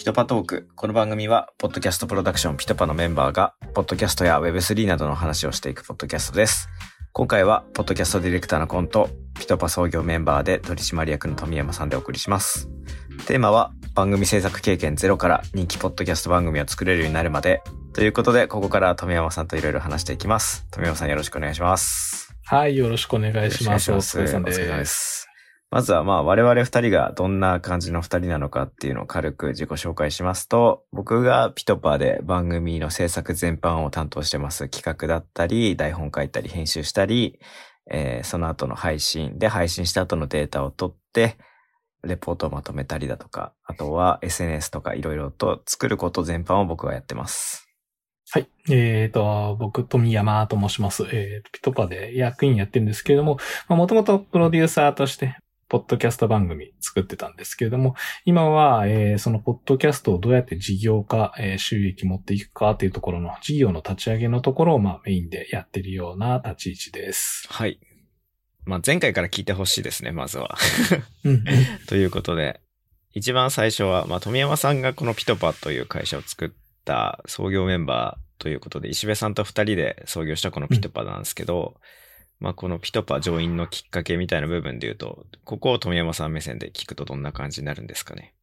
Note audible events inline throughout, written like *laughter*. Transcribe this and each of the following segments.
ピトパトーク。この番組は、ポッドキャストプロダクションピトパのメンバーが、ポッドキャストや Web3 などの話をしていくポッドキャストです。今回は、ポッドキャストディレクターのコント、ピトパ創業メンバーで取締役の富山さんでお送りします。テーマは、番組制作経験ゼロから人気ポッドキャスト番組を作れるようになるまで。ということで、ここから富山さんといろいろ話していきます。富山さんよろしくお願いします。はい、よろしくお願いします。お願いします。お疲れ様で。す。まずはまあ我々二人がどんな感じの二人なのかっていうのを軽く自己紹介しますと、僕がピトパーで番組の制作全般を担当してます企画だったり、台本書いたり編集したり、えーその後の配信で配信した後のデータを取って、レポートをまとめたりだとか、あとは SNS とかいろいろと作ること全般を僕がやってます。はい。えっ、と、僕、富山と申します。えーと、ピトパで役員やってるんですけれども、もともとプロデューサーとして、ポッドキャスト番組作ってたんですけれども、今は、えーそのポッドキャストをどうやって事業化、えー収益持っていくかというところの事業の立ち上げのところを、まあ、メインでやってるような立ち位置です。はい。まあ前回から聞いてほしいですね、まずは。*laughs* うん。*laughs* ということで、一番最初は、まあ、富山さんがこのピトパという会社を作った創業メンバーということで、石部さんと二人で創業したこのピトパなんですけど、まあ、このピトパ上院のきっかけみたいな部分で言うと、ここを富山さん目線で聞くとどんな感じになるんですかね？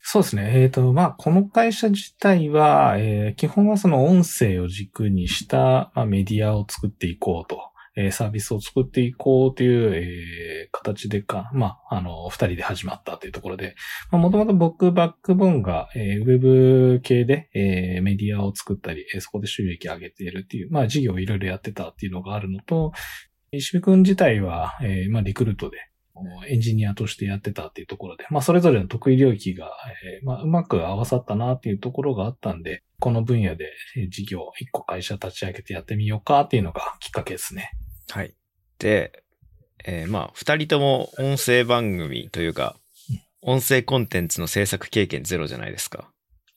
そうですね。えっ、と、まあ、この会社自体は、えー基本はその音声を軸にした、まあ、メディアを作っていこうと、えーサービスを作っていこうという、えー形でか、まあ、あの、二人で始まったというところで、もともと僕バックボーンが、えーウェブ系で、えーメディアを作ったり、えーそこで収益上げているっていう、まあ、事業をいろいろやってたっていうのがあるのと、石部くん自体は、えーまあ、リクルートで、エンジニアとしてやってたっていうところで、まあそれぞれの得意領域が、えーまあうまく合わさったなっていうところがあったんで、この分野でえー事業一個会社立ち上げてやってみようかっていうのがきっかけですね。はい。で、えーまあ、二人とも音声番組というか、音声コンテンツの制作経験ゼロじゃないですか。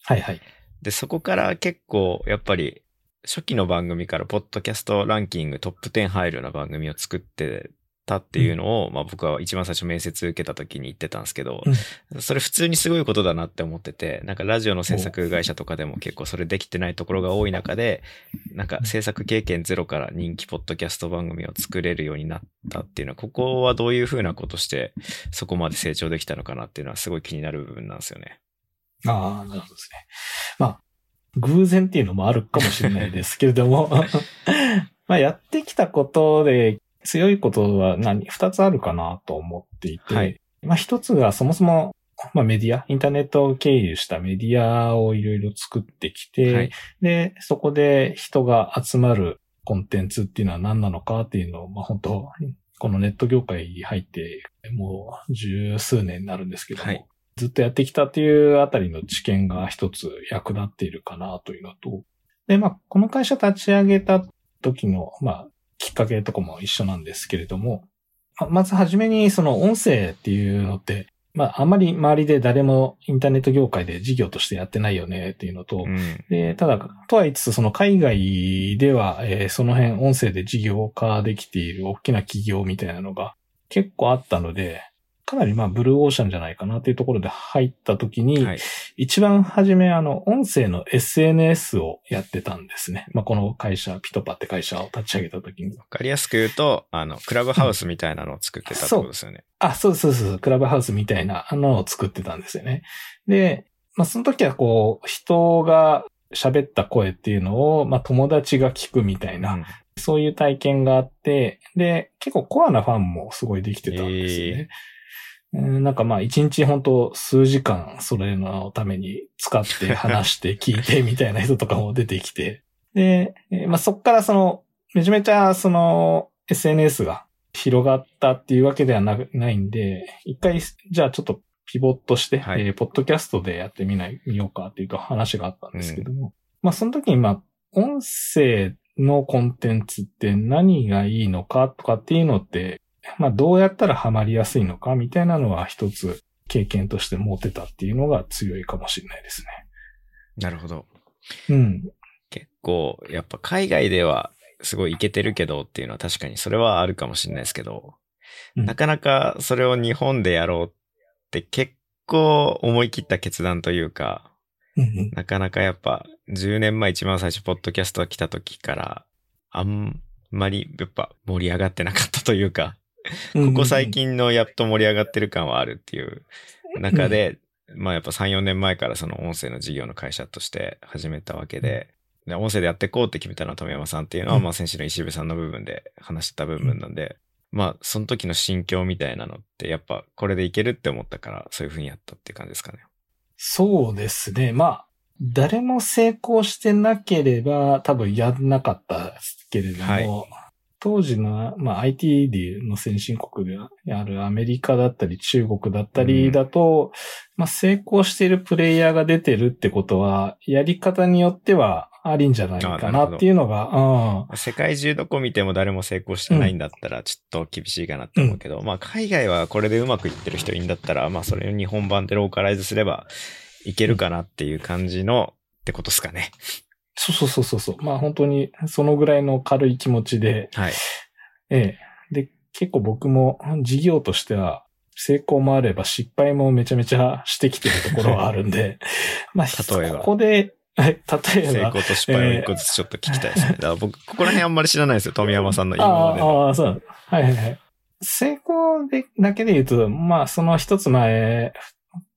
はいはい。で、そこから結構、やっぱり、初期の番組から、ポッドキャストランキングトップ10入るような番組を作ってたっていうのを、まあ僕は一番最初面接受けた時に言ってたんですけど、それ普通にすごいことだなって思ってて、なんかラジオの制作会社とかでも結構それできてないところが多い中で、なんか制作経験ゼロから人気ポッドキャスト番組を作れるようになったっていうのは、ここはどういうふうなことして、そこまで成長できたのかなっていうのはすごい気になる部分なんですよね。ああ、なるほどですね。まあ、偶然っていうのもあるかもしれないですけれども、*laughs* まあやってきたことで強いことは何、二つあるかなと思っていて、はい。まあ一つがそもそも、まあメディア、インターネットを経由したメディアをいろいろ作ってきて、はい。で、そこで人が集まるコンテンツっていうのは何なのかっていうのを、まあ本当このネット業界に入ってもう十数年になるんですけども、はいずっとやってきたっていうあたりの知見が一つ役立っているかなというのと、で、まあこの会社立ち上げた時の、まあきっかけとかも一緒なんですけれども、ままずはじめにその音声っていうのって、まああんまり周りで誰もインターネット業界で事業としてやってないよねっていうのと、うん。で、ただ、とは言いつつ、その海外では、えーその辺音声で事業化できている大きな企業みたいなのが結構あったので、かなりまあブルーオーシャンじゃないかなっていうところで入った時に、はい。一番初めあの音声の SNS をやってたんですね。まあこの会社、ピトパって会社を立ち上げた時に。わかりやすく言うと、あの、クラブハウスみたいなのを作ってたってことですよね。あ、そうそうそう、クラブハウスみたいなのを作ってたんですよね。で、まあその時はこう、人が喋った声っていうのを、まあ友達が聞くみたいな、うんそういう体験があって、で、結構コアなファンもすごいできてたんですよね。うんなんかまあ一日本当数時間それのために使って話して聞いてみたいな人とかも出てきて。*laughs* で、えーまあそっからその、めちゃめちゃその SNS が広がったっていうわけではなないんで、一回じゃあちょっとピボットして、はい。えーポッドキャストでやってみない、みようかっていうと話があったんですけども、まあその時にまあ音声のコンテンツって何がいいのかとかっていうのって、まあどうやったらハマりやすいのかみたいなのは一つ経験として持ってたっていうのが強いかもしれないですなるほど。ね。うん。結構、やっぱ海外ではすごいイケてるけどっていうのは確かにそれはあるかもしれないですけど、うんなかなかそれを日本でやろうって結構思い切った決断というか、なかなかやっぱ10年前一番最初ポッドキャストが来た時から、あんまりやっぱ盛り上がってなかったというか、ここ最近のやっと盛り上がってる感はあるっていう中で、まあやっぱ3、4年前からその音声の事業の会社として始めたわけで、で音声でやっていこうって決めたのは富山さんっていうのは、うんまあ先週の石部さんの部分で話してた部分なんで、まあその時の心境みたいなのってやっぱこれでいけるって思ったからそういう風にやったっていう感じですかね。そうですね。まあ、誰も成功してなければ多分やんなかったですけれども、はい当時の、まあ、IT での先進国であるアメリカだったり中国だったりだと、まあ、成功しているプレイヤーが出てるってことは、やり方によってはありんじゃないかなっていうのが、うん。世界中どこ見ても誰も成功してないんだったらちょっと厳しいかなって思うけど、まあ海外はこれでうまくいってる人いるんだったら、まあそれを日本版でローカライズすればいけるかなっていう感じのってことですかね。そうそうそうそう。まあ本当にそのぐらいの軽い気持ちで、はい。ええ。で、結構僕も事業としては成功もあれば失敗もめちゃめちゃしてきてるところはあるんで、*laughs* まあ、例えばここで、はい例えば、成功と失敗を一個ずつちょっと聞きたいですね。だから僕、ここら辺あんまり知らないですよ。*laughs* 富山さんの今までの。ああ、そう。はいはいはい。成功で、だけで言うと、まあ、その一つ前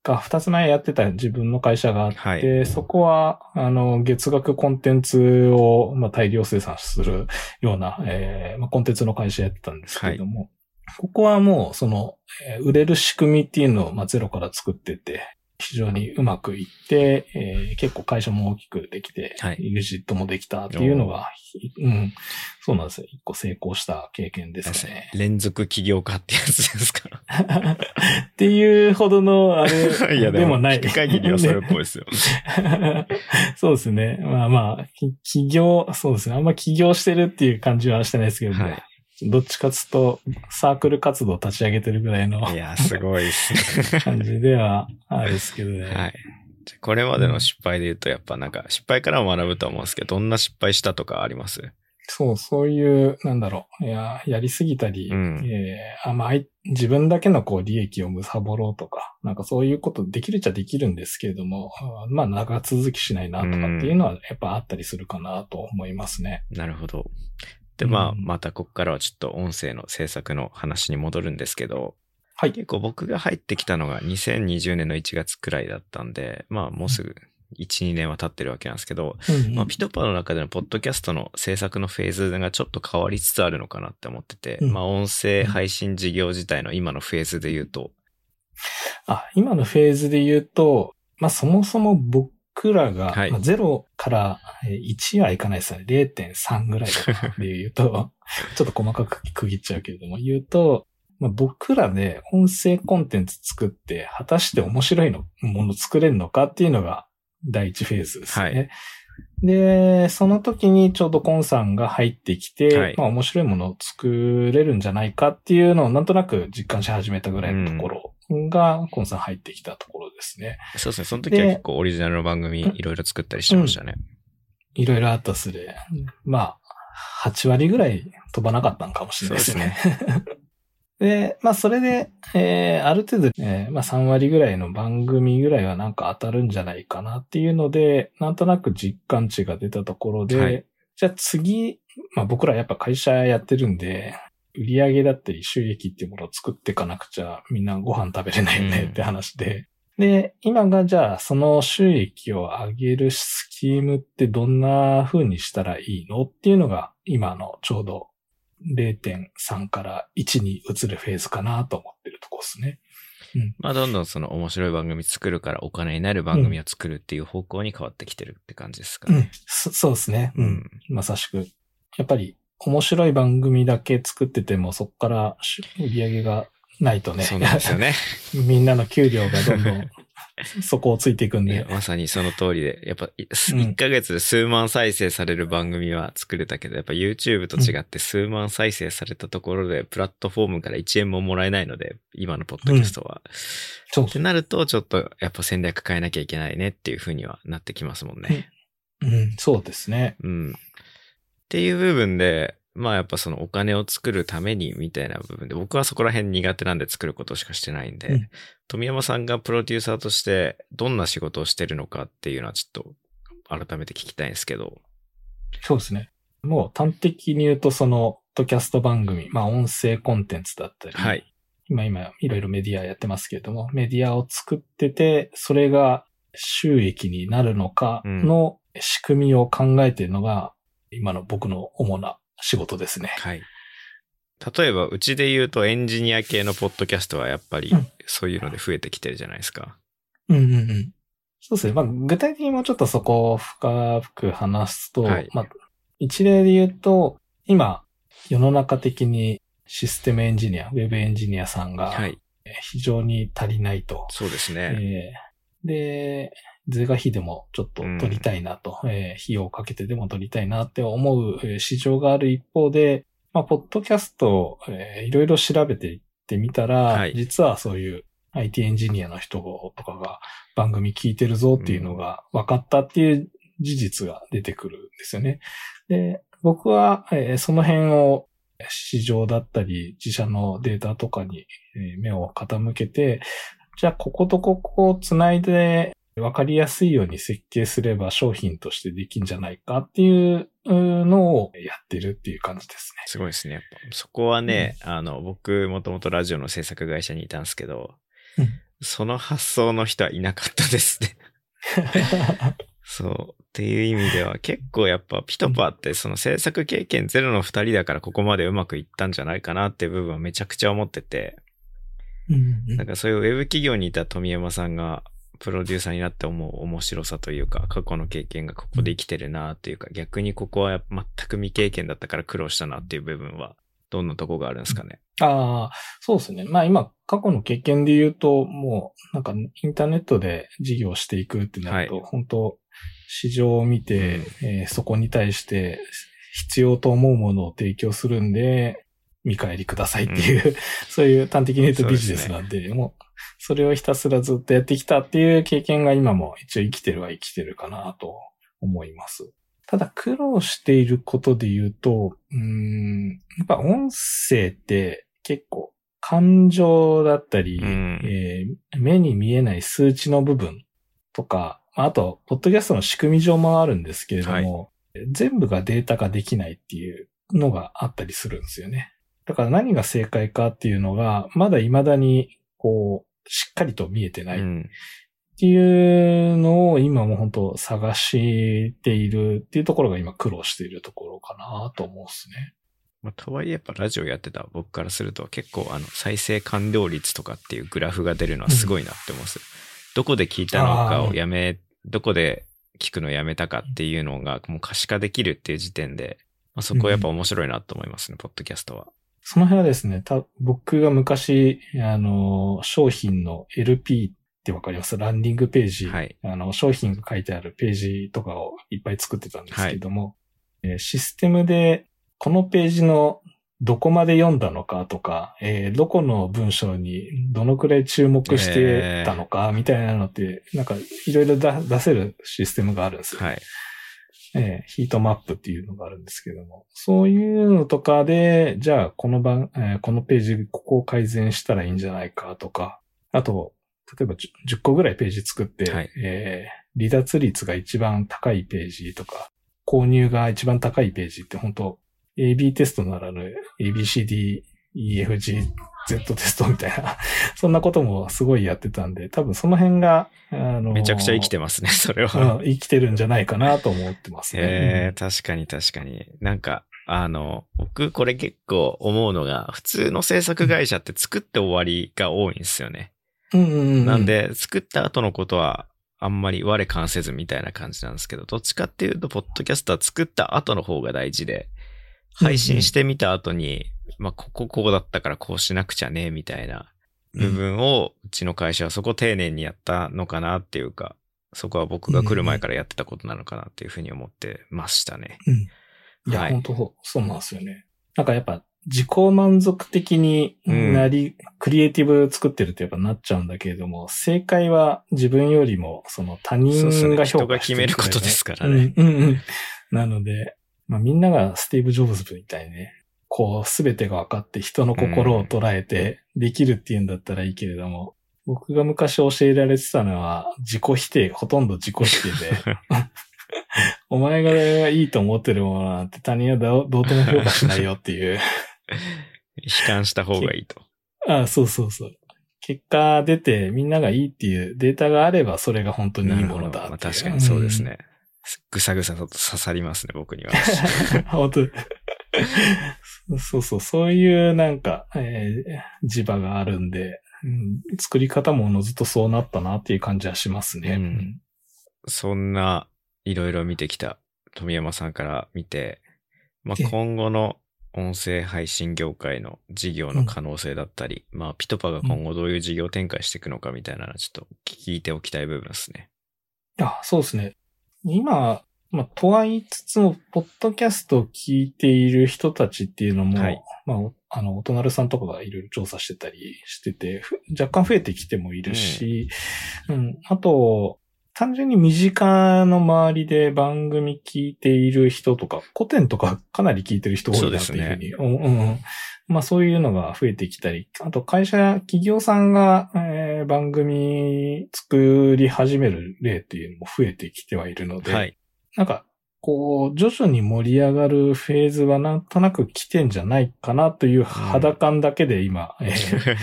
か、二つ前やってた自分の会社があって、はい。そこは、あの、月額コンテンツを、まあ、大量生産するような、えーまあ、コンテンツの会社やってたんですけれども、ここはもう、その、えー売れる仕組みっていうのを、まあ、ゼロから作ってて、非常にうまくいって、えー結構会社も大きくできて、はい EXIT もできたっていうのが、うん、そうなんですよ。一個成功した経験ですね。連続起業家ってやつですか？*laughs* っていうほどの、あれ、*laughs* いや、でもない。限りはそれっぽいですよ。*laughs* そうですね。まあまあ、き起業、そうですね。あんま起業してるっていう感じはしてないですけど、ねはいどっちかつうと、サークル活動立ち上げてるぐらいのいや、すごいですね。*laughs* 感じではあるですけどね。はい。じゃあこれまでの失敗で言うと、やっぱなんか、失敗からも学ぶと思うんですけど、どんな失敗したとかあります？そう、そういう、なんだろう。いや、やりすぎたり、うんえーあまあ自分だけのこう利益をむさぼろうとか、なんかそういうことできるっちゃできるんですけれども、あまあ長続きしないなとかっていうのはやっぱあったりするかなと思いますね。なるほど。で、まあ、うん。またここからはちょっと音声の制作の話に戻るんですけど、はい。結構僕が入ってきたのが2020年の1月くらいだったんで、まあもうすぐ1、2年は経ってるわけなんですけど、まあピトパの中でのポッドキャストの制作のフェーズがちょっと変わりつつあるのかなって思ってて、うん。まあ音声配信事業自体の今のフェーズで言うと、あ、今のフェーズで言うと、まあそもそも僕らが、はいまあ、0からえー1はいかないですよね。0.3ぐらいで言うと、*laughs* ちょっと細かく区切っちゃうけれども、言うと、まあ、僕らで音声コンテンツ作って、果たして面白いのもの作れるのかっていうのが第一フェーズですね。はいで、その時にちょうどコンさんが入ってきて、はいまあ面白いものを作れるんじゃないかっていうのをなんとなく実感し始めたぐらいのところが、コンさん入ってきたところですね。そうですね、その時は結構オリジナルの番組いろいろ作ったりしてましたね。いろいろあったっすで、まあ、8割ぐらい飛ばなかったのかもしれないですね。で、まあ、それで、えー、ある程度、えー、まあ、3割ぐらいの番組ぐらいはなんか当たるんじゃないかなっていうので、なんとなく実感値が出たところで、はい。じゃあ次、まあ、僕らやっぱ会社やってるんで、売り上げだったり収益っていうものを作っていかなくちゃみんなご飯食べれないよねって話で、で、今がじゃあその収益を上げるスキームってどんな風にしたらいいのっていうのが今のちょうど0.3から1に移るフェーズかなと思ってるとこですね。まあどんどんその面白い番組作るからお金になる番組を作るっていう方向に変わってきてるって感じですかね。うん。そそうですね。う。うんん。まさしく。やっぱり面白い番組だけ作っててもそこからし売り上げがないとね。そうなんですよね。*laughs* みんなの給料がどんどん *laughs* そこをついていくんで。まさにその通りで、やっぱいうん1ヶ月で数万再生される番組は作れたけど、やっぱ YouTube と違って数万再生されたところでプラットフォームから1円ももらえないので、今のポッドキャストは。そうってなると、ちょっとやっぱ戦略変えなきゃいけないねっていう風にはなってきますもんね。うん、そうですね。うん。っていう部分で、まあやっぱそのお金を作るためにみたいな部分で、僕はそこら辺苦手なんで作ることしかしてないんで、うん富山さんがプロデューサーとしてどんな仕事をしてるのかっていうのはちょっと改めて聞きたいんですけど。そうですね。もう端的に言うと、その、ポッドキャスト番組、まあ音声コンテンツだったり、はい。今今いろいろメディアやってますけれども、メディアを作ってて、それが収益になるのかの仕組みを考えているのが、今の僕の主な仕事ですね。はい。例えば、うちで言うとエンジニア系のポッドキャストはやっぱりうんそういうので増えてきてるじゃないですか。うんうんうん。そうですね。まあ、具体的にもうちょっとそこを深く話すと、はいまあ、一例で言うと、今、世の中的にシステムエンジニア、ウェブエンジニアさんがはい。非常に足りないと。そうですね。えーで、税が費でもちょっと取りたいなと、えー費用をかけてでも取りたいなって思うえー市場がある一方で、まあ、ポッドキャストを、えーいろいろ調べていってみたら、はい。実はそういう IT エンジニアの人とかが番組聞いてるぞっていうのが分かったっていう事実が出てくるんですよね。で、僕は、えーその辺を市場だったり自社のデータとかにえー目を傾けて、じゃあこことここをつないで分かりやすいように設計すれば商品としてできんじゃないかっていうのをやってるっていう感じですすごいですね。そこはね、あの、僕もともとラジオの制作会社にいたんですけど、うんその発想の人はいなかったですね。ね。*laughs* そう。っていう意味では結構やっぱピトパってその制作経験ゼロの二人だからここまでうまくいったんじゃないかなっていう部分はめちゃくちゃ思ってて、うんうん。なんかそういうウェブ企業にいた富山さんがプロデューサーになって思う面白さというか、過去の経験がここで生きてるなっていうか、逆にここは全く未経験だったから苦労したなっていう部分は、どんなとこがあるんですかね？ああ、そうですね。まあ今、過去の経験で言うと、もう、なんかインターネットで事業していくってなると、は本当市場を見て、うん。えーそこに対して必要と思うものを提供するんで、見返りくださいっていう、*laughs* そういう端的に言うとビジネスなんで、もう、それをひたすらずっとやってきたっていう経験が今も一応生きてるは生きてるかなと思います。ただ苦労していることで言うと、うーん、やっぱ音声って結構感情だったり、うんえー目に見えない数値の部分とか、あと、ポッドキャストの仕組み上もあるんですけれども、全部がデータ化できないっていうのがあったりするんですよね。だから何が正解かっていうのが、まだ未だに、こう、しっかりと見えてないっうん。ていうのを今も本当探しているっていうところが今苦労しているところかなと思うんですね。まあ、とはいえやっぱラジオやってた僕からすると結構あの再生完了率とかっていうグラフが出るのはすごいなって思うんですよ。どこで聞いたのかをやめ、どこで聞くのをやめたかっていうのがもう可視化できるっていう時点で、まあ、そこはやっぱ面白いなと思いますね、ポッドキャストは。その辺はですね、た僕が昔、あの、商品の LP ってわかります？ランディングページ、はい。あの、商品が書いてあるページとかをいっぱい作ってたんですけども、えーシステムでこのページのどこまで読んだのかとか、えーどこの文章にどのくらい注目してたのかみたいなのって、なんかいろいろだ出せるシステムがあるんですよ。はい。えーヒートマップっていうのがあるんですけども、そういうのとかで、じゃあこの番、えーこのページ、ここを改善したらいいんじゃないかとか、あと、例えば 10, 10個ぐらいページ作って、はい。えー離脱率が一番高いページとか、購入が一番高いページって本当 AB テストならぬ ABCD、EFG、Z テストみたいな、*laughs* そんなこともすごいやってたんで、多分その辺が、あのめちゃくちゃ生きてますね、*laughs* それうは。ん生きてるんじゃないかなと思ってますね。えー、確かに確かに。なんか、あの、僕これ結構思うのが、普通の制作会社って作って終わりが多いんですよね。うんうんうんなん、で、作った後のことは、あんまり我関せずみたいな感じなんですけど、どっちかっていうと、ポッドキャストは作った後の方が大事で、配信してみた後に、まあ、こここうだったからこうしなくちゃね、みたいな部分を、うちの会社はそこ丁寧にやったのかなっていうか、そこは僕が来る前からやってたことなのかなっていうふうに思ってましたね。いや、はい本当そうなんですよね。なんかやっぱ自己満足的になり、クリエイティブ作ってるとやっぱなっちゃうんだけれども、正解は自分よりもその他人が評価して人が決めることですからね。うんうんうん。なので、まあみんながスティーブ・ジョブズみたいにね、こうすべてが分かって人の心を捉えてできるっていうんだったらいいけれども、僕が昔教えられてたのは自己否定、ほとんど自己否定で、*laughs* お前がいいと思ってるものなんて他人はどうどうとも評価しないよっていう。悲観した方がいいと。あそうそうそう。結果出てみんながいいっていうデータがあればそれが本当にいいものだまあ、確かにそうですね。ぐさぐさと刺さりますね、僕には。*laughs* 本当 *laughs* そうそう、そういうなんか、えー、磁場があるんで、うん、作り方もおのずとそうなったなっていう感じはしますね。うん、そんないろいろ見てきた富山さんから見て、まあ、今後の音声配信業界の事業の可能性だったり、うん、まあ、ピトパが今後どういう事業展開していくのかみたいなのちょっと聞いておきたい部分ですね。あ、そうですね。今、まあ、とは言いつつも、ポッドキャストを聞いている人たちっていうのも、はい、まあ、あの、お隣さんとかがいろいろ調査してたりしてて、若干増えてきてもいるし、うん、うん、あと、単純に身近の周りで番組聞いている人とか、古典とかかなり聞いてる人多いなっていうふうに。うね、うん、うん。まあそういうのが増えてきたり、あと会社、企業さんが、えー、番組作り始める例っていうのも増えてきてはいるので、はい、なんか、こう、徐々に盛り上がるフェーズはなんとなく来てんじゃないかなという肌感だけで今、うん、えー、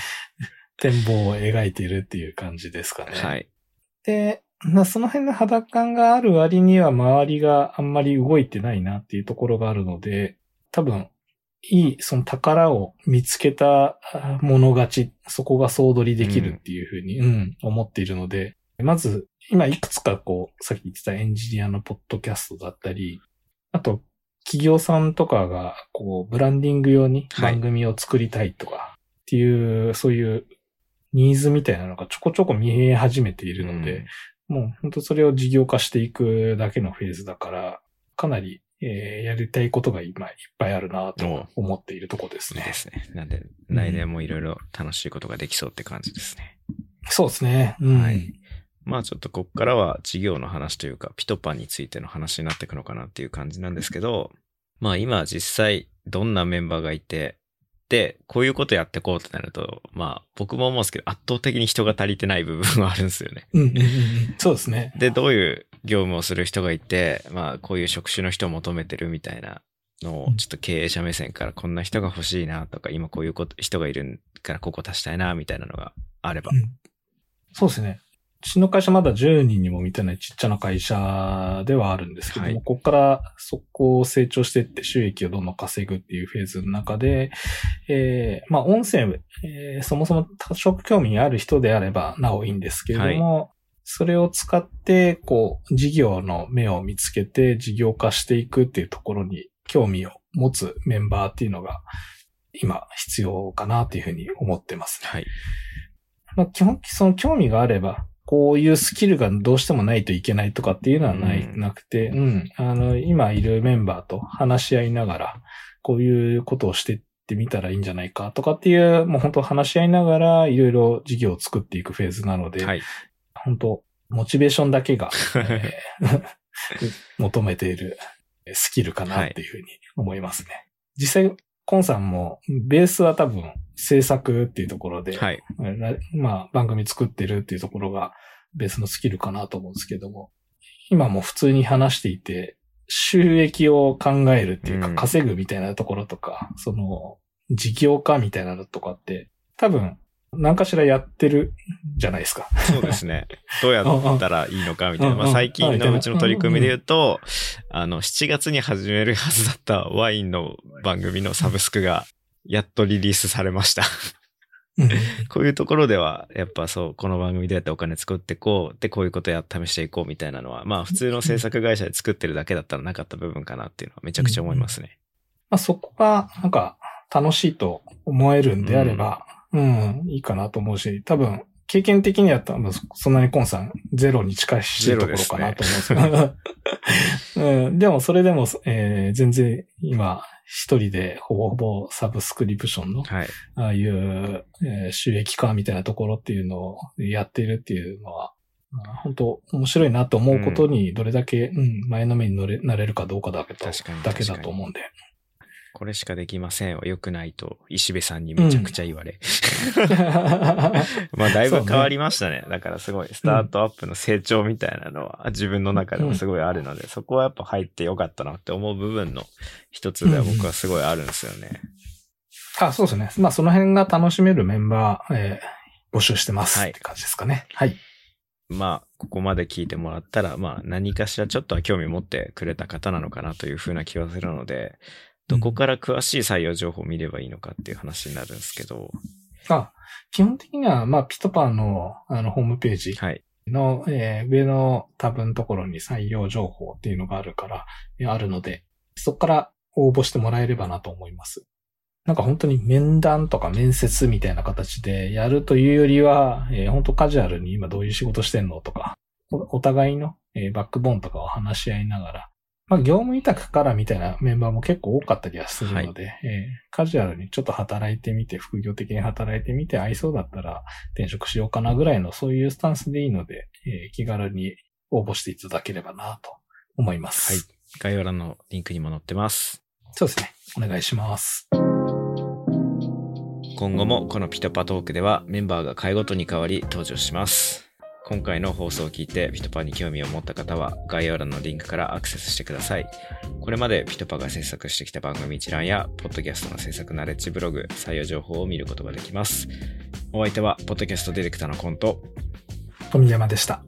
展望を描いているっていう感じですかね。はい。で、まあ、その辺の肌感がある割には周りがあんまり動いてないなっていうところがあるので、多分、いい、その宝を見つけた物勝ち、そこが総取りできるっていうふうに、うん、うん、思っているので、まず、今いくつかこう、さっき言ってたエンジニアのポッドキャストだったり、あと、企業さんとかが、こう、ブランディング用に番組を作りたいとか、っていう、はい、そういうニーズみたいなのがちょこちょこ見え始めているので、もう本当それを事業化していくだけのフェーズだから、かなり、えー、やりたいことが今いっぱいあるなと思っているとこですね。ですね。なんで、来年もいろいろ楽しいことができそうって感じですね。うん、そうですね。うん、はい。まあちょっとこっからは事業の話というか、ピトパンについての話になっていくのかなっていう感じなんですけど、まあ今実際どんなメンバーがいて、で、こういうことやってこうってなると、まあ僕も思うんですけど、圧倒的に人が足りてない部分はあるんですよね。うんうんうん、そうですね。で、どういう業務をする人がいて、まあこういう職種の人を求めてるみたいなのを、ちょっと経営者目線からこんな人が欲しいなとか、今こういう人がいるからここ足したいなみたいなのがあれば。うん、そうですね。うちの会社まだ10人にも満たないちっちゃな会社ではあるんですけども、はい、ここからそこを成長していって収益をどんどん稼ぐっていうフェーズの中で、えー、まあ音声、えー、そもそも多色興味ある人であればなおいいんですけれども、はい、それを使って、こう、事業の目を見つけて事業化していくっていうところに興味を持つメンバーっていうのが今必要かなっていうふうに思ってますね。はい。まあ基本、その興味があれば、こういうスキルがどうしてもないといけないとかっていうのはない、うん、なくて、うん。あの、今いるメンバーと話し合いながら、こういうことをしてってみたらいいんじゃないかとかっていう、もう本当話し合いながら、いろいろ事業を作っていくフェーズなので、はい、本当モチベーションだけが、*laughs* えー、*laughs* 求めているスキルかなっていうふうに思いますね。はい、実際、コンさんも、ベースは多分、制作っていうところで、はい、まあ番組作ってるっていうところがベースのスキルかなと思うんですけども、今も普通に話していて、収益を考えるっていうか、稼ぐみたいなところとか、うん、その、事業化みたいなのとかって、多分、何かしらやってるじゃないですか。そうですね。どうやったらいいのかみたいな。まあ、最近のうちの取り組みで言うと、あの、7月に始めるはずだったワインの番組のサブスクがやっとリリースされましたこういうところでは、やっぱそう、この番組でやってお金作っていこう。で、こういうことや、試していこうみたいなのは、まあ普通の制作会社で作ってるだけだったらなかった部分かなっていうのはめちゃくちゃ思いますね。まあそこが、なんか、楽しいと思えるんであれば、うん、うん、いいかなと思うし、多分、経験的には多分そんなにコンさんゼロに近いところかなと思うんですけど。*laughs* *laughs* うん、でもそれでも、えー、全然今一人でほぼほぼサブスクリプションの、はい、ああいう、えー、収益化みたいなところっていうのをやっているっていうのは、本当面白いなと思うことにどれだけ、うん、前のめりに乗れなれるかどうかだけだだけだと思うんで。これしかできませんは良くないと石部さんにめちゃくちゃ言われ。うん、*laughs* まあだいぶ変わりましたね。ねだからすごいスタートアップの成長みたいなのは自分の中でもすごいあるので、うん、そこはやっぱ入ってよかったなって思う部分の一つでは僕はすごいあるんですよね。うん、あ、そうですね。まあその辺が楽しめるメンバー、えー、募集してますって感じですかね。はい、はいまあ、ここまで聞いてもらったら、まあ、何かしらちょっとは興味持ってくれた方なのかなというふうな気はするので、どこから詳しい採用情報を見ればいいのかっていう話になるんですけど。あ、基本的には、まあ、ピトパーのあのホームページの、はい、えー、上のタブのところに採用情報っていうのがあるから、あるので、そこから応募してもらえればなと思います。なんか本当に面談とか面接みたいな形でやるというよりは、えー、本当カジュアルに今どういう仕事してんのとか、お互いの、えー、バックボーンとかを話し合いながら、まあ、業務委託からみたいなメンバーも結構多かったりはするので、はい、えー、カジュアルにちょっと働いてみて、副業的に働いてみて、合いそうだったら転職しようかなぐらいのそういうスタンスでいいので、えー、気軽に応募していただければなと思います。はい。概要欄のリンクにも載ってます。そうですね。お願いします。今後もこのピトパトークではメンバーが回ごとに変わり登場します。今回の放送を聞いてピトパに興味を持った方は概要欄のリンクからアクセスしてください。これまでピトパが制作してきた番組一覧や、ポッドキャストの制作ナレッジブログ、採用情報を見ることができます。お相手は、ポッドキャストディレクターのコント、富山でした。